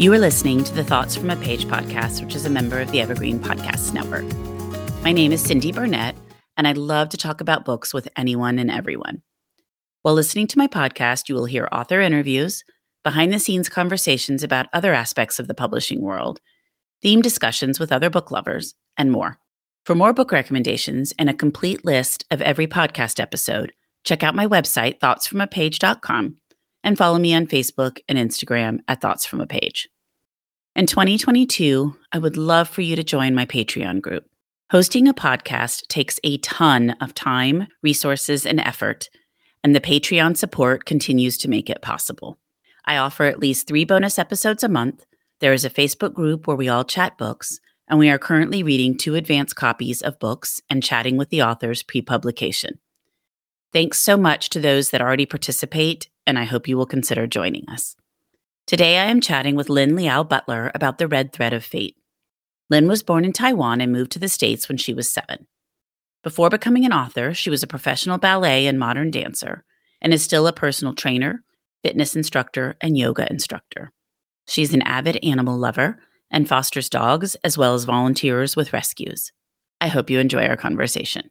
You are listening to the Thoughts from a Page podcast, which is a member of the Evergreen Podcast Network. My name is Cindy Burnett, and I love to talk about books with anyone and everyone. While listening to my podcast, you will hear author interviews, behind the scenes conversations about other aspects of the publishing world, theme discussions with other book lovers, and more. For more book recommendations and a complete list of every podcast episode, check out my website, thoughtsfromapage.com, and follow me on Facebook and Instagram at Thoughts From a Page. In 2022, I would love for you to join my Patreon group. Hosting a podcast takes a ton of time, resources, and effort, and the Patreon support continues to make it possible. I offer at least three bonus episodes a month. There is a Facebook group where we all chat books, and we are currently reading two advance copies of books and chatting with the authors pre publication. Thanks so much to those that already participate and I hope you will consider joining us. Today, I am chatting with Lynn Liao Butler about the red thread of fate. Lynn was born in Taiwan and moved to the States when she was seven. Before becoming an author, she was a professional ballet and modern dancer and is still a personal trainer, fitness instructor, and yoga instructor. She's an avid animal lover and fosters dogs as well as volunteers with rescues. I hope you enjoy our conversation.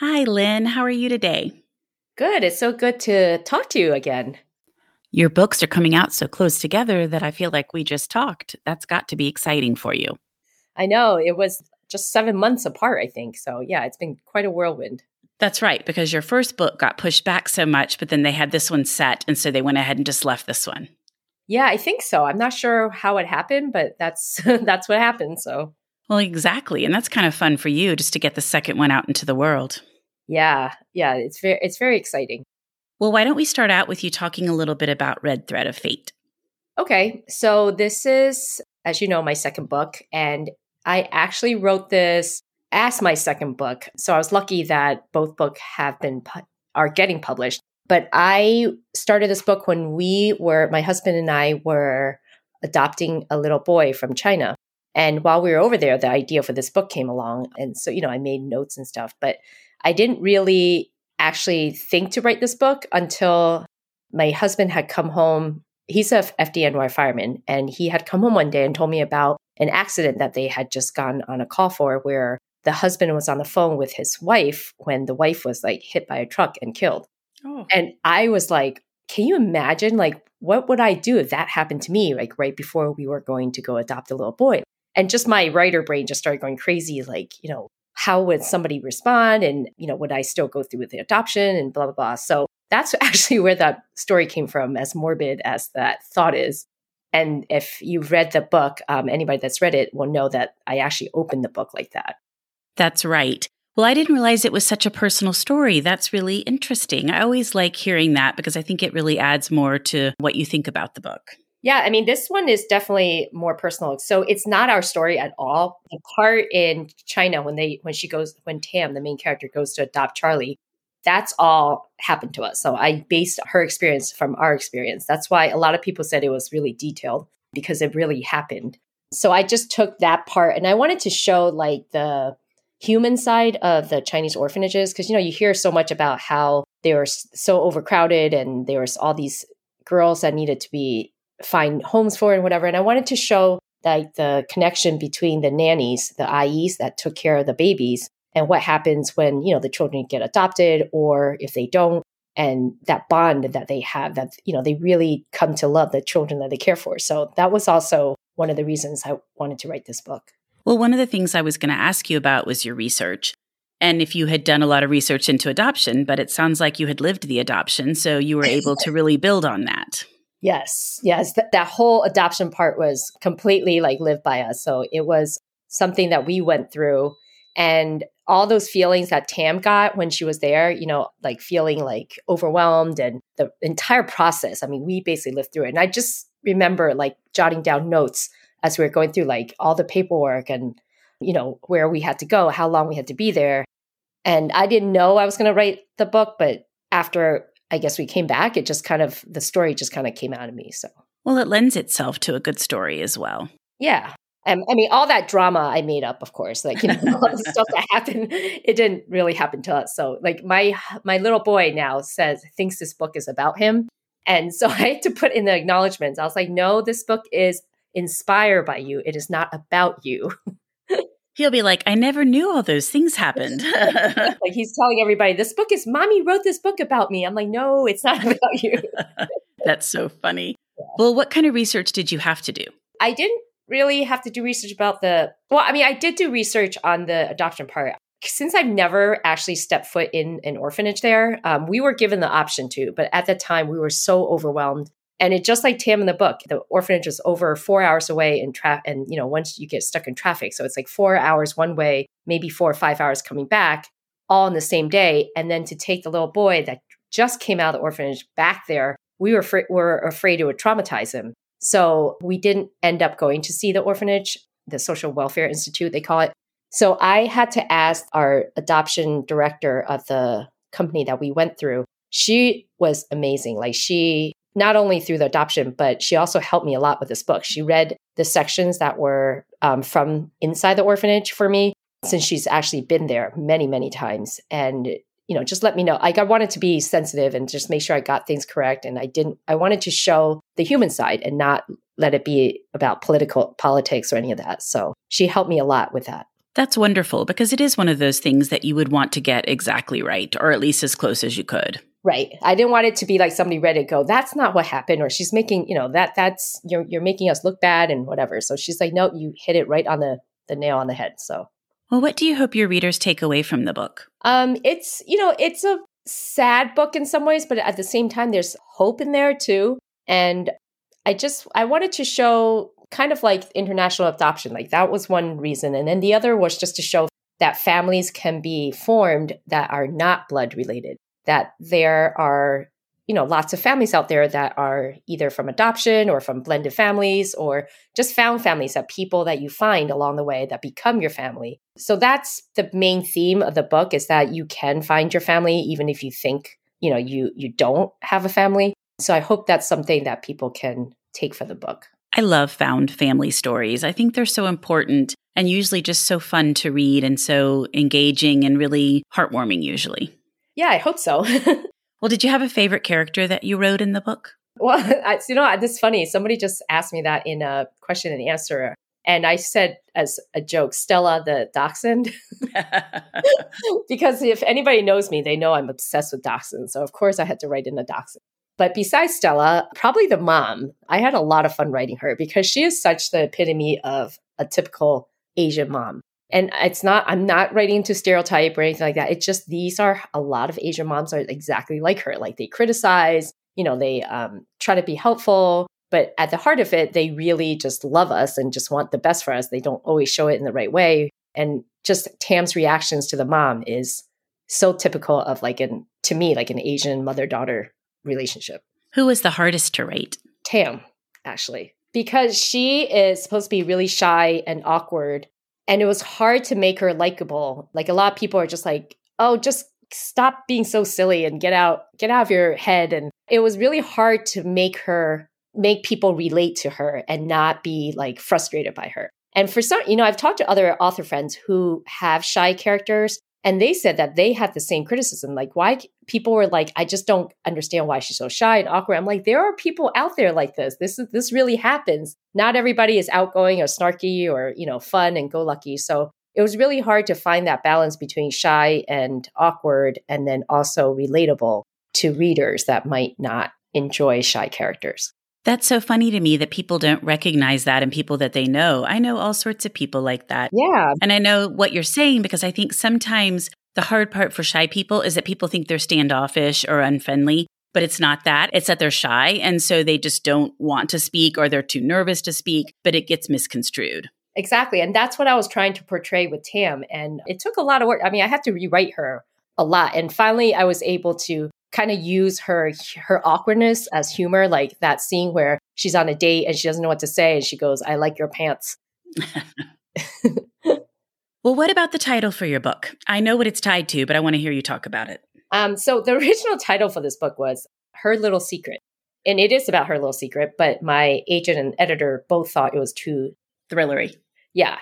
Hi, Lynn. How are you today? Good. It's so good to talk to you again. Your books are coming out so close together that I feel like we just talked. That's got to be exciting for you. I know. It was just seven months apart, I think. So, yeah, it's been quite a whirlwind. That's right, because your first book got pushed back so much, but then they had this one set. And so they went ahead and just left this one. Yeah, I think so. I'm not sure how it happened, but that's that's what happened. So well, exactly. And that's kind of fun for you just to get the second one out into the world. Yeah. Yeah, it's very it's very exciting. Well, why don't we start out with you talking a little bit about Red Thread of Fate? Okay. So this is as you know my second book and I actually wrote this as my second book. So I was lucky that both books have been are getting published. But I started this book when we were my husband and I were adopting a little boy from China. And while we were over there, the idea for this book came along. And so, you know, I made notes and stuff, but I didn't really actually think to write this book until my husband had come home. He's a FDNY fireman, and he had come home one day and told me about an accident that they had just gone on a call for where the husband was on the phone with his wife when the wife was like hit by a truck and killed. Oh. And I was like, can you imagine like what would I do if that happened to me like right before we were going to go adopt a little boy? And just my writer brain just started going crazy like you know how would somebody respond and you know would i still go through with the adoption and blah blah blah so that's actually where that story came from as morbid as that thought is and if you've read the book um, anybody that's read it will know that i actually opened the book like that that's right well, I didn't realize it was such a personal story. That's really interesting. I always like hearing that because I think it really adds more to what you think about the book. Yeah, I mean, this one is definitely more personal. So it's not our story at all. The part in China when they when she goes when Tam, the main character, goes to adopt Charlie, that's all happened to us. So I based her experience from our experience. That's why a lot of people said it was really detailed because it really happened. So I just took that part and I wanted to show like the human side of the Chinese orphanages because you know you hear so much about how they were so overcrowded and there was all these girls that needed to be find homes for and whatever. And I wanted to show like the connection between the nannies, the ayis that took care of the babies, and what happens when, you know, the children get adopted or if they don't, and that bond that they have that, you know, they really come to love the children that they care for. So that was also one of the reasons I wanted to write this book. Well, one of the things I was going to ask you about was your research. And if you had done a lot of research into adoption, but it sounds like you had lived the adoption, so you were able to really build on that. Yes, yes. Th- that whole adoption part was completely like lived by us. So it was something that we went through. And all those feelings that Tam got when she was there, you know, like feeling like overwhelmed and the entire process. I mean, we basically lived through it. And I just remember like jotting down notes as we were going through like all the paperwork and, you know, where we had to go, how long we had to be there. And I didn't know I was going to write the book, but after I guess we came back, it just kind of, the story just kind of came out of me. So, well, it lends itself to a good story as well. Yeah. Um, I mean, all that drama I made up, of course, like you know, all the stuff that happened, it didn't really happen to us. So, like my my little boy now says thinks this book is about him, and so I had to put in the acknowledgments. I was like, no, this book is inspired by you. It is not about you. He'll be like, I never knew all those things happened. like he's telling everybody, this book is mommy wrote this book about me. I'm like, no, it's not about you. That's so funny. Yeah. Well, what kind of research did you have to do? I didn't really have to do research about the, well, I mean, I did do research on the adoption part. Since I've never actually stepped foot in an orphanage there, um, we were given the option to, but at the time we were so overwhelmed and it just like Tam in the book, the orphanage is over four hours away in traffic. And, you know, once you get stuck in traffic, so it's like four hours one way, maybe four or five hours coming back, all in the same day. And then to take the little boy that just came out of the orphanage back there, we were, fr- were afraid it would traumatize him. So we didn't end up going to see the orphanage, the Social Welfare Institute, they call it. So I had to ask our adoption director of the company that we went through. She was amazing. Like she not only through the adoption, but she also helped me a lot with this book. She read the sections that were um, from inside the orphanage for me, since she's actually been there many, many times. And, you know, just let me know. Like, I wanted to be sensitive and just make sure I got things correct. And I didn't, I wanted to show the human side and not let it be about political politics or any of that. So she helped me a lot with that. That's wonderful because it is one of those things that you would want to get exactly right, or at least as close as you could. Right. I didn't want it to be like somebody read it go, that's not what happened, or she's making, you know, that that's you're you're making us look bad and whatever. So she's like, no, you hit it right on the the nail on the head. So Well, what do you hope your readers take away from the book? Um, it's you know, it's a sad book in some ways, but at the same time there's hope in there too. And I just I wanted to show kind of like international adoption. Like that was one reason. And then the other was just to show that families can be formed that are not blood related that there are you know lots of families out there that are either from adoption or from blended families or just found families that people that you find along the way that become your family. So that's the main theme of the book is that you can find your family even if you think you know you you don't have a family. So i hope that's something that people can take for the book. I love found family stories. I think they're so important and usually just so fun to read and so engaging and really heartwarming usually yeah, I hope so. well, did you have a favorite character that you wrote in the book? Well, I, you know, this is funny. Somebody just asked me that in a question and answer. And I said as a joke, Stella the dachshund. because if anybody knows me, they know I'm obsessed with dachshunds. So, of course, I had to write in a dachshund. But besides Stella, probably the mom, I had a lot of fun writing her because she is such the epitome of a typical Asian mom. And it's not, I'm not writing to stereotype or anything like that. It's just these are a lot of Asian moms are exactly like her. Like they criticize, you know, they um, try to be helpful, but at the heart of it, they really just love us and just want the best for us. They don't always show it in the right way. And just Tam's reactions to the mom is so typical of like an, to me, like an Asian mother daughter relationship. Who was the hardest to rate? Tam, actually, because she is supposed to be really shy and awkward and it was hard to make her likable. Like a lot of people are just like, "Oh, just stop being so silly and get out get out of your head." And it was really hard to make her make people relate to her and not be like frustrated by her. And for some, you know, I've talked to other author friends who have shy characters And they said that they had the same criticism. Like, why people were like, I just don't understand why she's so shy and awkward. I'm like, there are people out there like this. This is this really happens. Not everybody is outgoing or snarky or, you know, fun and go lucky. So it was really hard to find that balance between shy and awkward and then also relatable to readers that might not enjoy shy characters. That's so funny to me that people don't recognize that in people that they know. I know all sorts of people like that. Yeah. And I know what you're saying because I think sometimes the hard part for shy people is that people think they're standoffish or unfriendly, but it's not that. It's that they're shy. And so they just don't want to speak or they're too nervous to speak, but it gets misconstrued. Exactly. And that's what I was trying to portray with Tam. And it took a lot of work. I mean, I had to rewrite her a lot. And finally, I was able to kind of use her her awkwardness as humor like that scene where she's on a date and she doesn't know what to say and she goes i like your pants. Well what about the title for your book? I know what it's tied to but i want to hear you talk about it. Um, so the original title for this book was her little secret and it is about her little secret but my agent and editor both thought it was too thrillery. Yeah.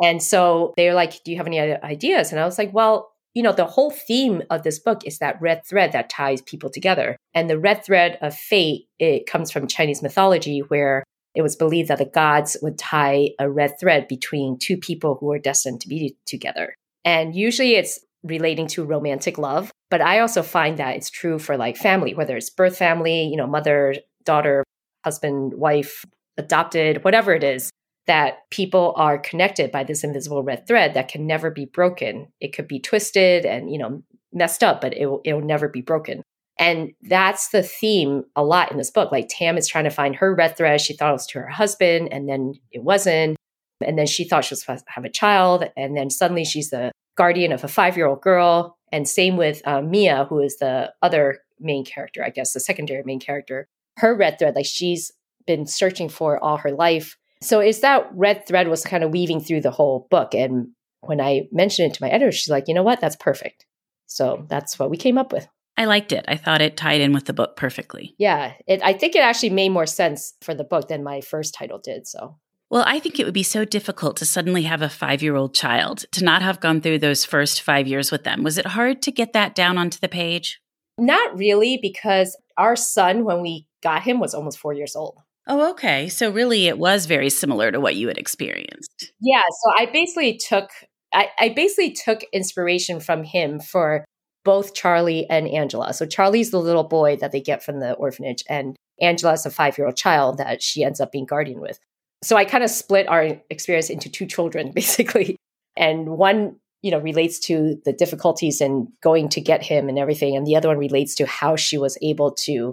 And so they're like do you have any ideas? And i was like well you know, the whole theme of this book is that red thread that ties people together. And the red thread of fate, it comes from Chinese mythology where it was believed that the gods would tie a red thread between two people who are destined to be together. And usually it's relating to romantic love, but I also find that it's true for like family, whether it's birth family, you know, mother, daughter, husband, wife, adopted, whatever it is that people are connected by this invisible red thread that can never be broken. It could be twisted and, you know, messed up, but it will, it will never be broken. And that's the theme a lot in this book. Like Tam is trying to find her red thread. She thought it was to her husband, and then it wasn't. And then she thought she was supposed to have a child. And then suddenly she's the guardian of a five year old girl. And same with uh, Mia, who is the other main character, I guess, the secondary main character. Her red thread, like she's been searching for all her life so it's that red thread was kind of weaving through the whole book. And when I mentioned it to my editor, she's like, you know what? That's perfect. So that's what we came up with. I liked it. I thought it tied in with the book perfectly. Yeah, it, I think it actually made more sense for the book than my first title did. So, well, I think it would be so difficult to suddenly have a five year old child, to not have gone through those first five years with them. Was it hard to get that down onto the page? Not really, because our son, when we got him, was almost four years old. Oh, okay. So really it was very similar to what you had experienced. Yeah. So I basically took I, I basically took inspiration from him for both Charlie and Angela. So Charlie's the little boy that they get from the orphanage, and Angela's a five year old child that she ends up being guardian with. So I kind of split our experience into two children, basically. And one, you know, relates to the difficulties in going to get him and everything. And the other one relates to how she was able to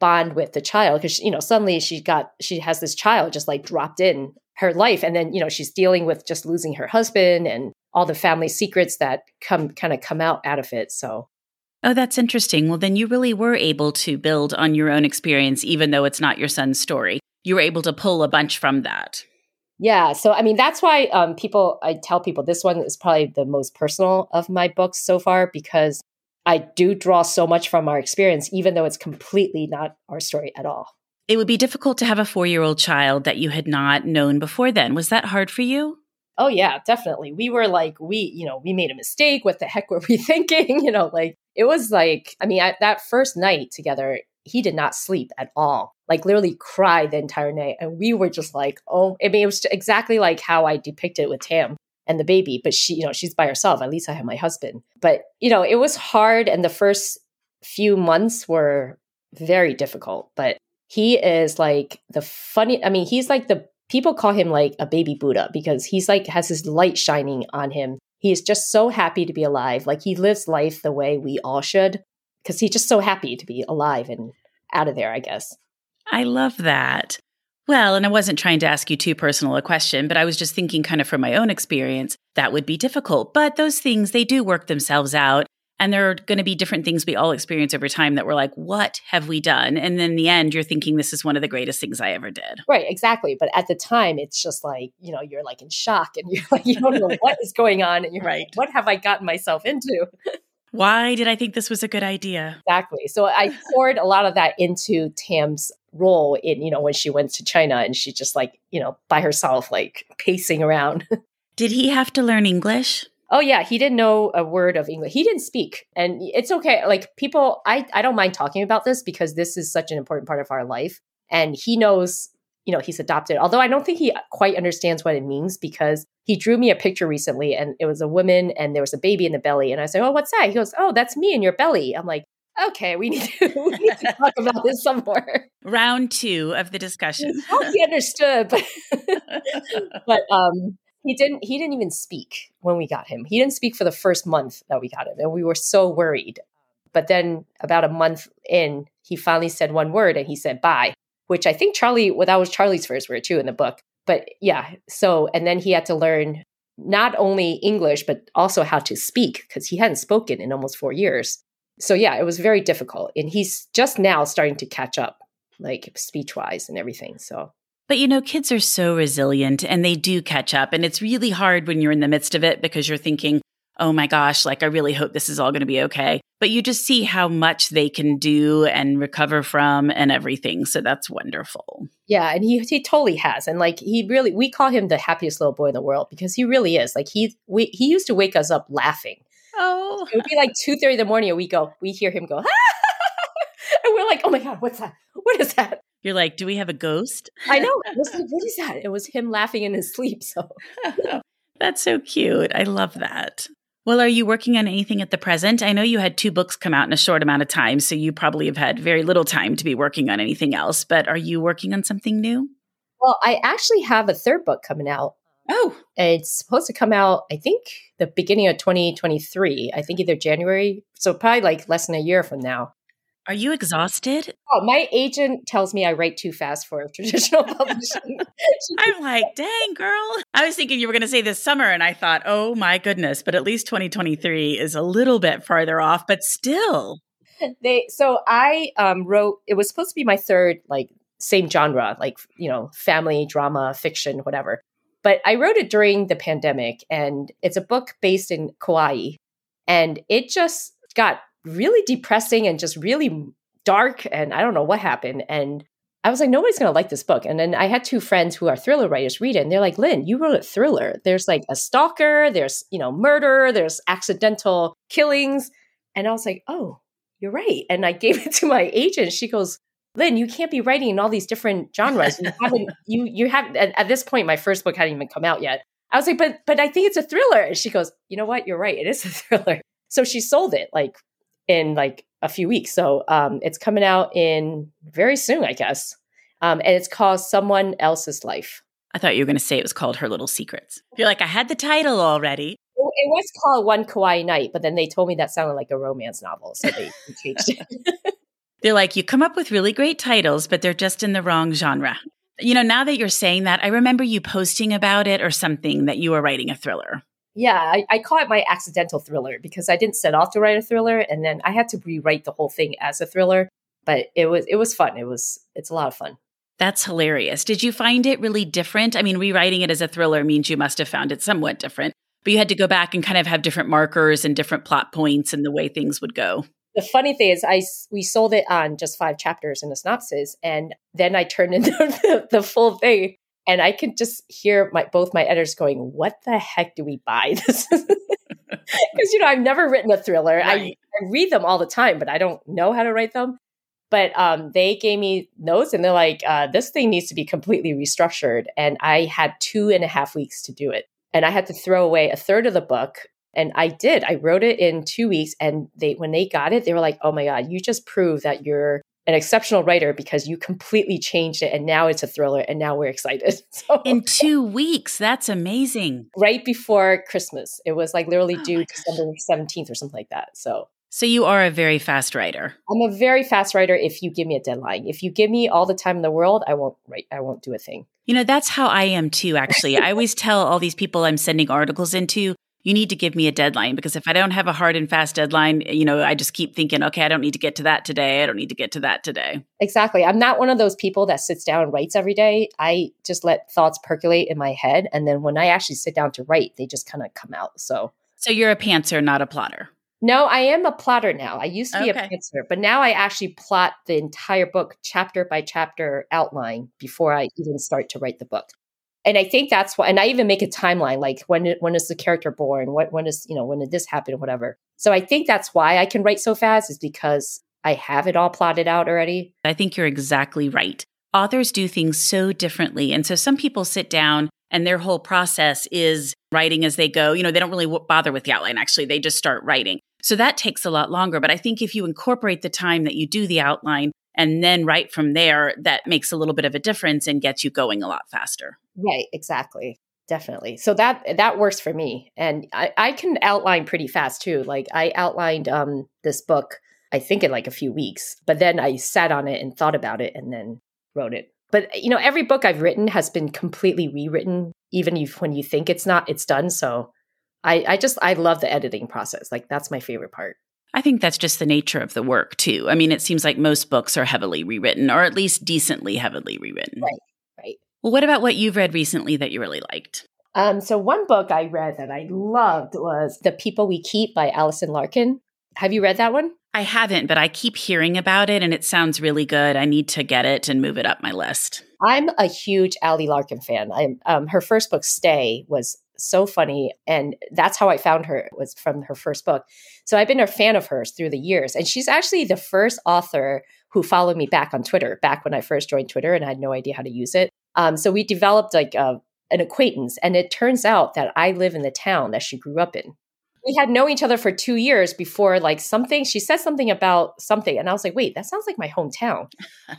bond with the child because you know suddenly she got she has this child just like dropped in her life and then you know she's dealing with just losing her husband and all the family secrets that come kind of come out out of it so. Oh that's interesting. Well then you really were able to build on your own experience even though it's not your son's story. You were able to pull a bunch from that. Yeah so i mean that's why um, people i tell people this one is probably the most personal of my books so far because I do draw so much from our experience, even though it's completely not our story at all. It would be difficult to have a four year old child that you had not known before then. Was that hard for you? Oh, yeah, definitely. We were like, we, you know, we made a mistake. What the heck were we thinking? You know, like it was like, I mean, at that first night together, he did not sleep at all, like literally cried the entire night. And we were just like, oh, I mean, it was exactly like how I depicted with Tam and the baby, but she, you know, she's by herself. At least I have my husband. But, you know, it was hard. And the first few months were very difficult. But he is like the funny, I mean, he's like the people call him like a baby Buddha because he's like has his light shining on him. He is just so happy to be alive. Like he lives life the way we all should because he's just so happy to be alive and out of there, I guess. I love that. Well, and I wasn't trying to ask you too personal a question, but I was just thinking kind of from my own experience, that would be difficult. But those things, they do work themselves out. And there are going to be different things we all experience over time that we're like, what have we done? And then in the end, you're thinking this is one of the greatest things I ever did. Right, exactly. But at the time, it's just like, you know, you're like in shock and you're like, you don't know what is going on. And you're right. Like, what have I gotten myself into? Why did I think this was a good idea? Exactly. So I poured a lot of that into Tam's role in, you know, when she went to China and she just like, you know, by herself, like pacing around. Did he have to learn English? Oh yeah, he didn't know a word of English. He didn't speak. And it's okay. Like people I I don't mind talking about this because this is such an important part of our life and he knows, you know, he's adopted. Although I don't think he quite understands what it means because he drew me a picture recently and it was a woman and there was a baby in the belly and I said, "Oh, what's that?" He goes, "Oh, that's me in your belly." I'm like, okay, we need to, we need to talk about this some more. Round two of the discussion. he understood, but but um, he didn't. He didn't even speak when we got him. He didn't speak for the first month that we got him, and we were so worried. But then, about a month in, he finally said one word, and he said "bye," which I think Charlie. Well, that was Charlie's first word too in the book. But yeah, so and then he had to learn not only English but also how to speak because he hadn't spoken in almost four years so yeah, it was very difficult. And he's just now starting to catch up, like speech wise and everything. So but you know, kids are so resilient and they do catch up. And it's really hard when you're in the midst of it because you're thinking, oh my gosh, like I really hope this is all going to be okay. But you just see how much they can do and recover from and everything. So that's wonderful. Yeah. And he, he totally has. And like he really, we call him the happiest little boy in the world because he really is. Like he, we, he used to wake us up laughing. Oh. It would be like two thirty in the morning, and we go, we hear him go, and we're like, oh my god, what's that? What is that? You're like, do we have a ghost? I know. I was like, what is that? It was him laughing in his sleep. So that's so cute. I love that. Well, are you working on anything at the present? I know you had two books come out in a short amount of time, so you probably have had very little time to be working on anything else. But are you working on something new? Well, I actually have a third book coming out Oh, it's supposed to come out, I think, the beginning of 2023. I think either January. So probably like less than a year from now. Are you exhausted? Oh, my agent tells me I write too fast for traditional publishing. I'm like, dang, girl. I was thinking you were going to say this summer, and I thought, oh my goodness, but at least 2023 is a little bit farther off, but still. They so I um, wrote. It was supposed to be my third like same genre, like you know, family drama, fiction, whatever. But I wrote it during the pandemic, and it's a book based in Kauai. And it just got really depressing and just really dark. And I don't know what happened. And I was like, nobody's going to like this book. And then I had two friends who are thriller writers read it. And they're like, Lynn, you wrote a thriller. There's like a stalker, there's, you know, murder, there's accidental killings. And I was like, oh, you're right. And I gave it to my agent. She goes, Lynn, you can't be writing in all these different genres. You haven't, you, you have, at, at, this point, my first book hadn't even come out yet. I was like, but, but I think it's a thriller. And she goes, you know what? You're right. It is a thriller. So she sold it like in like a few weeks. So um, it's coming out in very soon, I guess. Um, and it's called Someone Else's Life. I thought you were going to say it was called Her Little Secrets. You're like, I had the title already. It was called One Kauai Night, but then they told me that sounded like a romance novel, so they changed it. They're like, you come up with really great titles, but they're just in the wrong genre. You know, now that you're saying that, I remember you posting about it or something that you were writing a thriller. Yeah, I, I call it my accidental thriller because I didn't set off to write a thriller, and then I had to rewrite the whole thing as a thriller. But it was it was fun. It was it's a lot of fun. That's hilarious. Did you find it really different? I mean, rewriting it as a thriller means you must have found it somewhat different, but you had to go back and kind of have different markers and different plot points and the way things would go the funny thing is i we sold it on just five chapters in the synopsis and then i turned into the, the, full thing and i could just hear my both my editors going what the heck do we buy this because you know i've never written a thriller right. I, I, read them all the time but i don't know how to write them but um, they gave me notes and they're like uh, this thing needs to be completely restructured and i had two and a half weeks to do it and i had to throw away a third of the book and I did. I wrote it in two weeks, and they when they got it, they were like, "Oh my god, you just proved that you're an exceptional writer because you completely changed it, and now it's a thriller, and now we're excited." So, in two weeks, that's amazing. Right before Christmas, it was like literally oh due December seventeenth or something like that. So. So you are a very fast writer. I'm a very fast writer if you give me a deadline. If you give me all the time in the world, I won't write I won't do a thing. You know, that's how I am too actually. I always tell all these people I'm sending articles into, you need to give me a deadline because if I don't have a hard and fast deadline, you know, I just keep thinking, okay, I don't need to get to that today. I don't need to get to that today. Exactly. I'm not one of those people that sits down and writes every day. I just let thoughts percolate in my head. And then when I actually sit down to write, they just kind of come out. So, so you're a pantser, not a plotter. No, I am a plotter now. I used to be okay. a pantser, but now I actually plot the entire book chapter by chapter outline before I even start to write the book and I think that's why, and I even make a timeline, like when when is the character born? What when is you know when did this happen? Whatever. So I think that's why I can write so fast is because I have it all plotted out already. I think you're exactly right. Authors do things so differently, and so some people sit down and their whole process is writing as they go. You know, they don't really bother with the outline. Actually, they just start writing. So that takes a lot longer. But I think if you incorporate the time that you do the outline and then right from there, that makes a little bit of a difference and gets you going a lot faster. Right, exactly. Definitely. So that that works for me. And I, I can outline pretty fast too. Like I outlined um this book, I think in like a few weeks, but then I sat on it and thought about it and then wrote it. But you know, every book I've written has been completely rewritten, even if when you think it's not, it's done. So I, I just I love the editing process. Like that's my favorite part. I think that's just the nature of the work too. I mean, it seems like most books are heavily rewritten, or at least decently heavily rewritten. Right. Right. Well, what about what you've read recently that you really liked? Um, so one book I read that I loved was The People We Keep by Allison Larkin. Have you read that one? I haven't, but I keep hearing about it and it sounds really good. I need to get it and move it up my list. I'm a huge Ali Larkin fan. I'm, um, her first book, Stay, was so funny. And that's how I found her was from her first book. So I've been a fan of hers through the years. And she's actually the first author who followed me back on Twitter, back when I first joined Twitter and I had no idea how to use it. Um, so we developed like a, an acquaintance. And it turns out that I live in the town that she grew up in we had known each other for two years before like something she said something about something and i was like wait that sounds like my hometown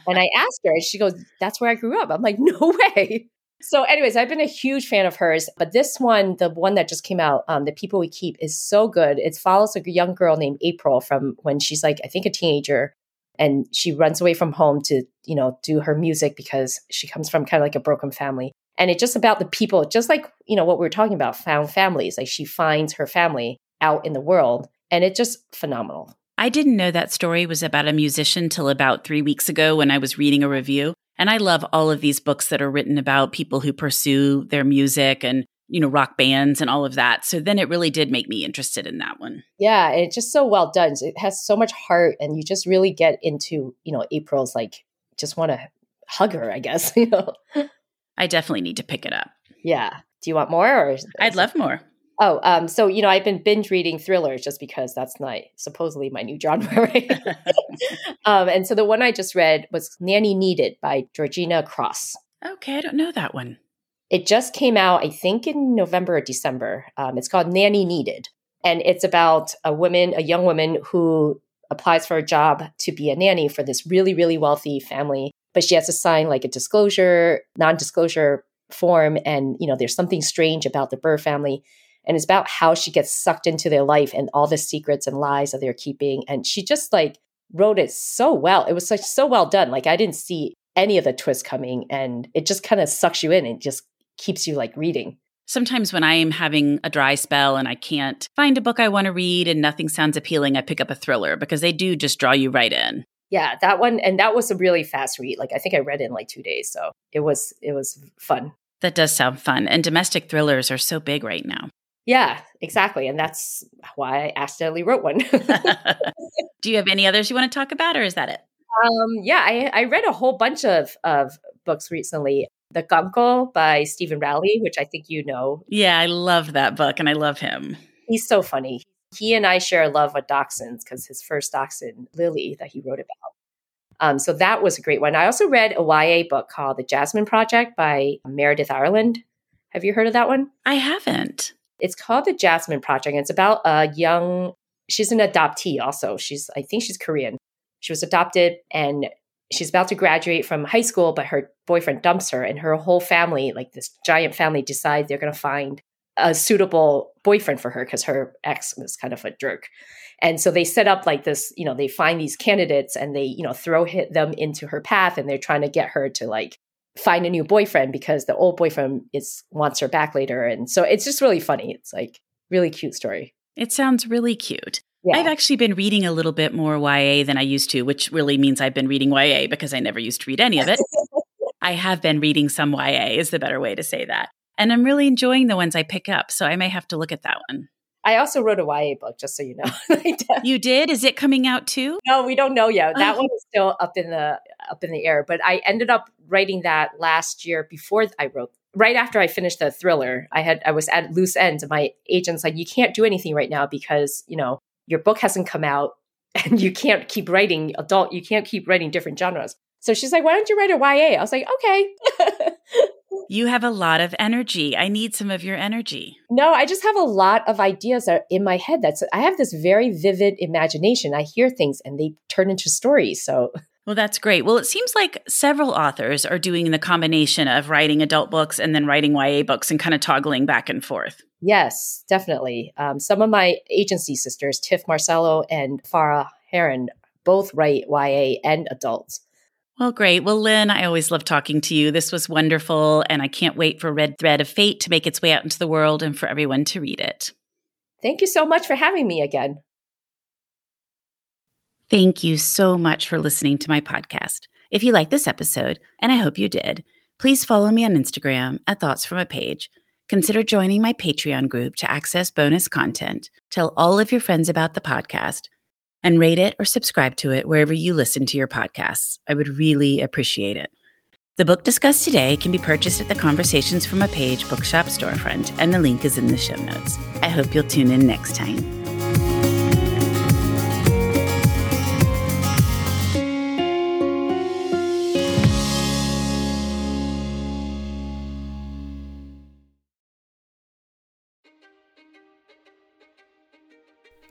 and i asked her and she goes that's where i grew up i'm like no way so anyways i've been a huge fan of hers but this one the one that just came out um, the people we keep is so good. It follows a young girl named april from when she's like i think a teenager and she runs away from home to you know do her music because she comes from kind of like a broken family. And it's just about the people just like you know what we were talking about found families like she finds her family out in the world and it's just phenomenal. I didn't know that story was about a musician till about three weeks ago when i was reading a review and i love all of these books that are written about people who pursue their music and you know rock bands and all of that so then it really did make me interested in that one yeah it's just so well done it has so much heart and you just really get into you know april's like just want to hug her i guess you know I definitely need to pick it up. Yeah. Do you want more? Or I'd love more. Oh, um, so you know, I've been binge reading thrillers just because that's my supposedly my new genre, right? um, and so the one I just read was Nanny Needed by Georgina Cross. Okay, I don't know that one. It just came out, I think, in November or December. Um, it's called Nanny Needed, and it's about a woman, a young woman who applies for a job to be a nanny for this really, really wealthy family but she has to sign like a disclosure, non-disclosure form. And, you know, there's something strange about the Burr family. And it's about how she gets sucked into their life and all the secrets and lies that they're keeping. And she just like wrote it so well. It was like so well done. Like I didn't see any of the twists coming and it just kind of sucks you in and just keeps you like reading. Sometimes when I am having a dry spell and I can't find a book I want to read and nothing sounds appealing, I pick up a thriller because they do just draw you right in yeah, that one and that was a really fast read. Like I think I read it in like two days, so it was it was fun. That does sound fun. And domestic thrillers are so big right now. Yeah, exactly. And that's why I accidentally wrote one. Do you have any others you want to talk about, or is that it? Um, yeah, I, I read a whole bunch of, of books recently. The Guncle by Steven Rowley, which I think you know. Yeah, I love that book and I love him. He's so funny. He and I share a love of dachshunds because his first dachshund, Lily, that he wrote about. Um, so that was a great one. I also read a YA book called The Jasmine Project by Meredith Ireland. Have you heard of that one? I haven't. It's called The Jasmine Project. It's about a young, she's an adoptee also. She's, I think she's Korean. She was adopted and she's about to graduate from high school, but her boyfriend dumps her and her whole family, like this giant family, decides they're going to find a suitable boyfriend for her because her ex was kind of a jerk. And so they set up like this, you know, they find these candidates and they, you know, throw hit them into her path and they're trying to get her to like find a new boyfriend because the old boyfriend is wants her back later. And so it's just really funny. It's like really cute story. It sounds really cute. Yeah. I've actually been reading a little bit more YA than I used to, which really means I've been reading YA because I never used to read any of it. I have been reading some YA, is the better way to say that. And I'm really enjoying the ones I pick up. So I may have to look at that one. I also wrote a YA book, just so you know. you did? Is it coming out too? No, we don't know yet. That oh. one is still up in the up in the air. But I ended up writing that last year before I wrote right after I finished the thriller, I had I was at loose ends and my agent's like, you can't do anything right now because, you know, your book hasn't come out and you can't keep writing adult, you can't keep writing different genres. So she's like, why don't you write a YA? I was like, okay. you have a lot of energy. I need some of your energy. No, I just have a lot of ideas that are in my head. That's I have this very vivid imagination. I hear things and they turn into stories. So well, that's great. Well, it seems like several authors are doing the combination of writing adult books and then writing YA books and kind of toggling back and forth. Yes, definitely. Um, some of my agency sisters, Tif Marcelo and Farah Heron, both write YA and adults. Well, great. Well, Lynn, I always love talking to you. This was wonderful, and I can't wait for Red Thread of Fate to make its way out into the world and for everyone to read it. Thank you so much for having me again. Thank you so much for listening to my podcast. If you like this episode, and I hope you did, please follow me on Instagram at Thoughts from a Page. Consider joining my Patreon group to access bonus content. Tell all of your friends about the podcast and rate it or subscribe to it wherever you listen to your podcasts. I would really appreciate it. The book discussed today can be purchased at the Conversations from a Page bookshop storefront, and the link is in the show notes. I hope you'll tune in next time.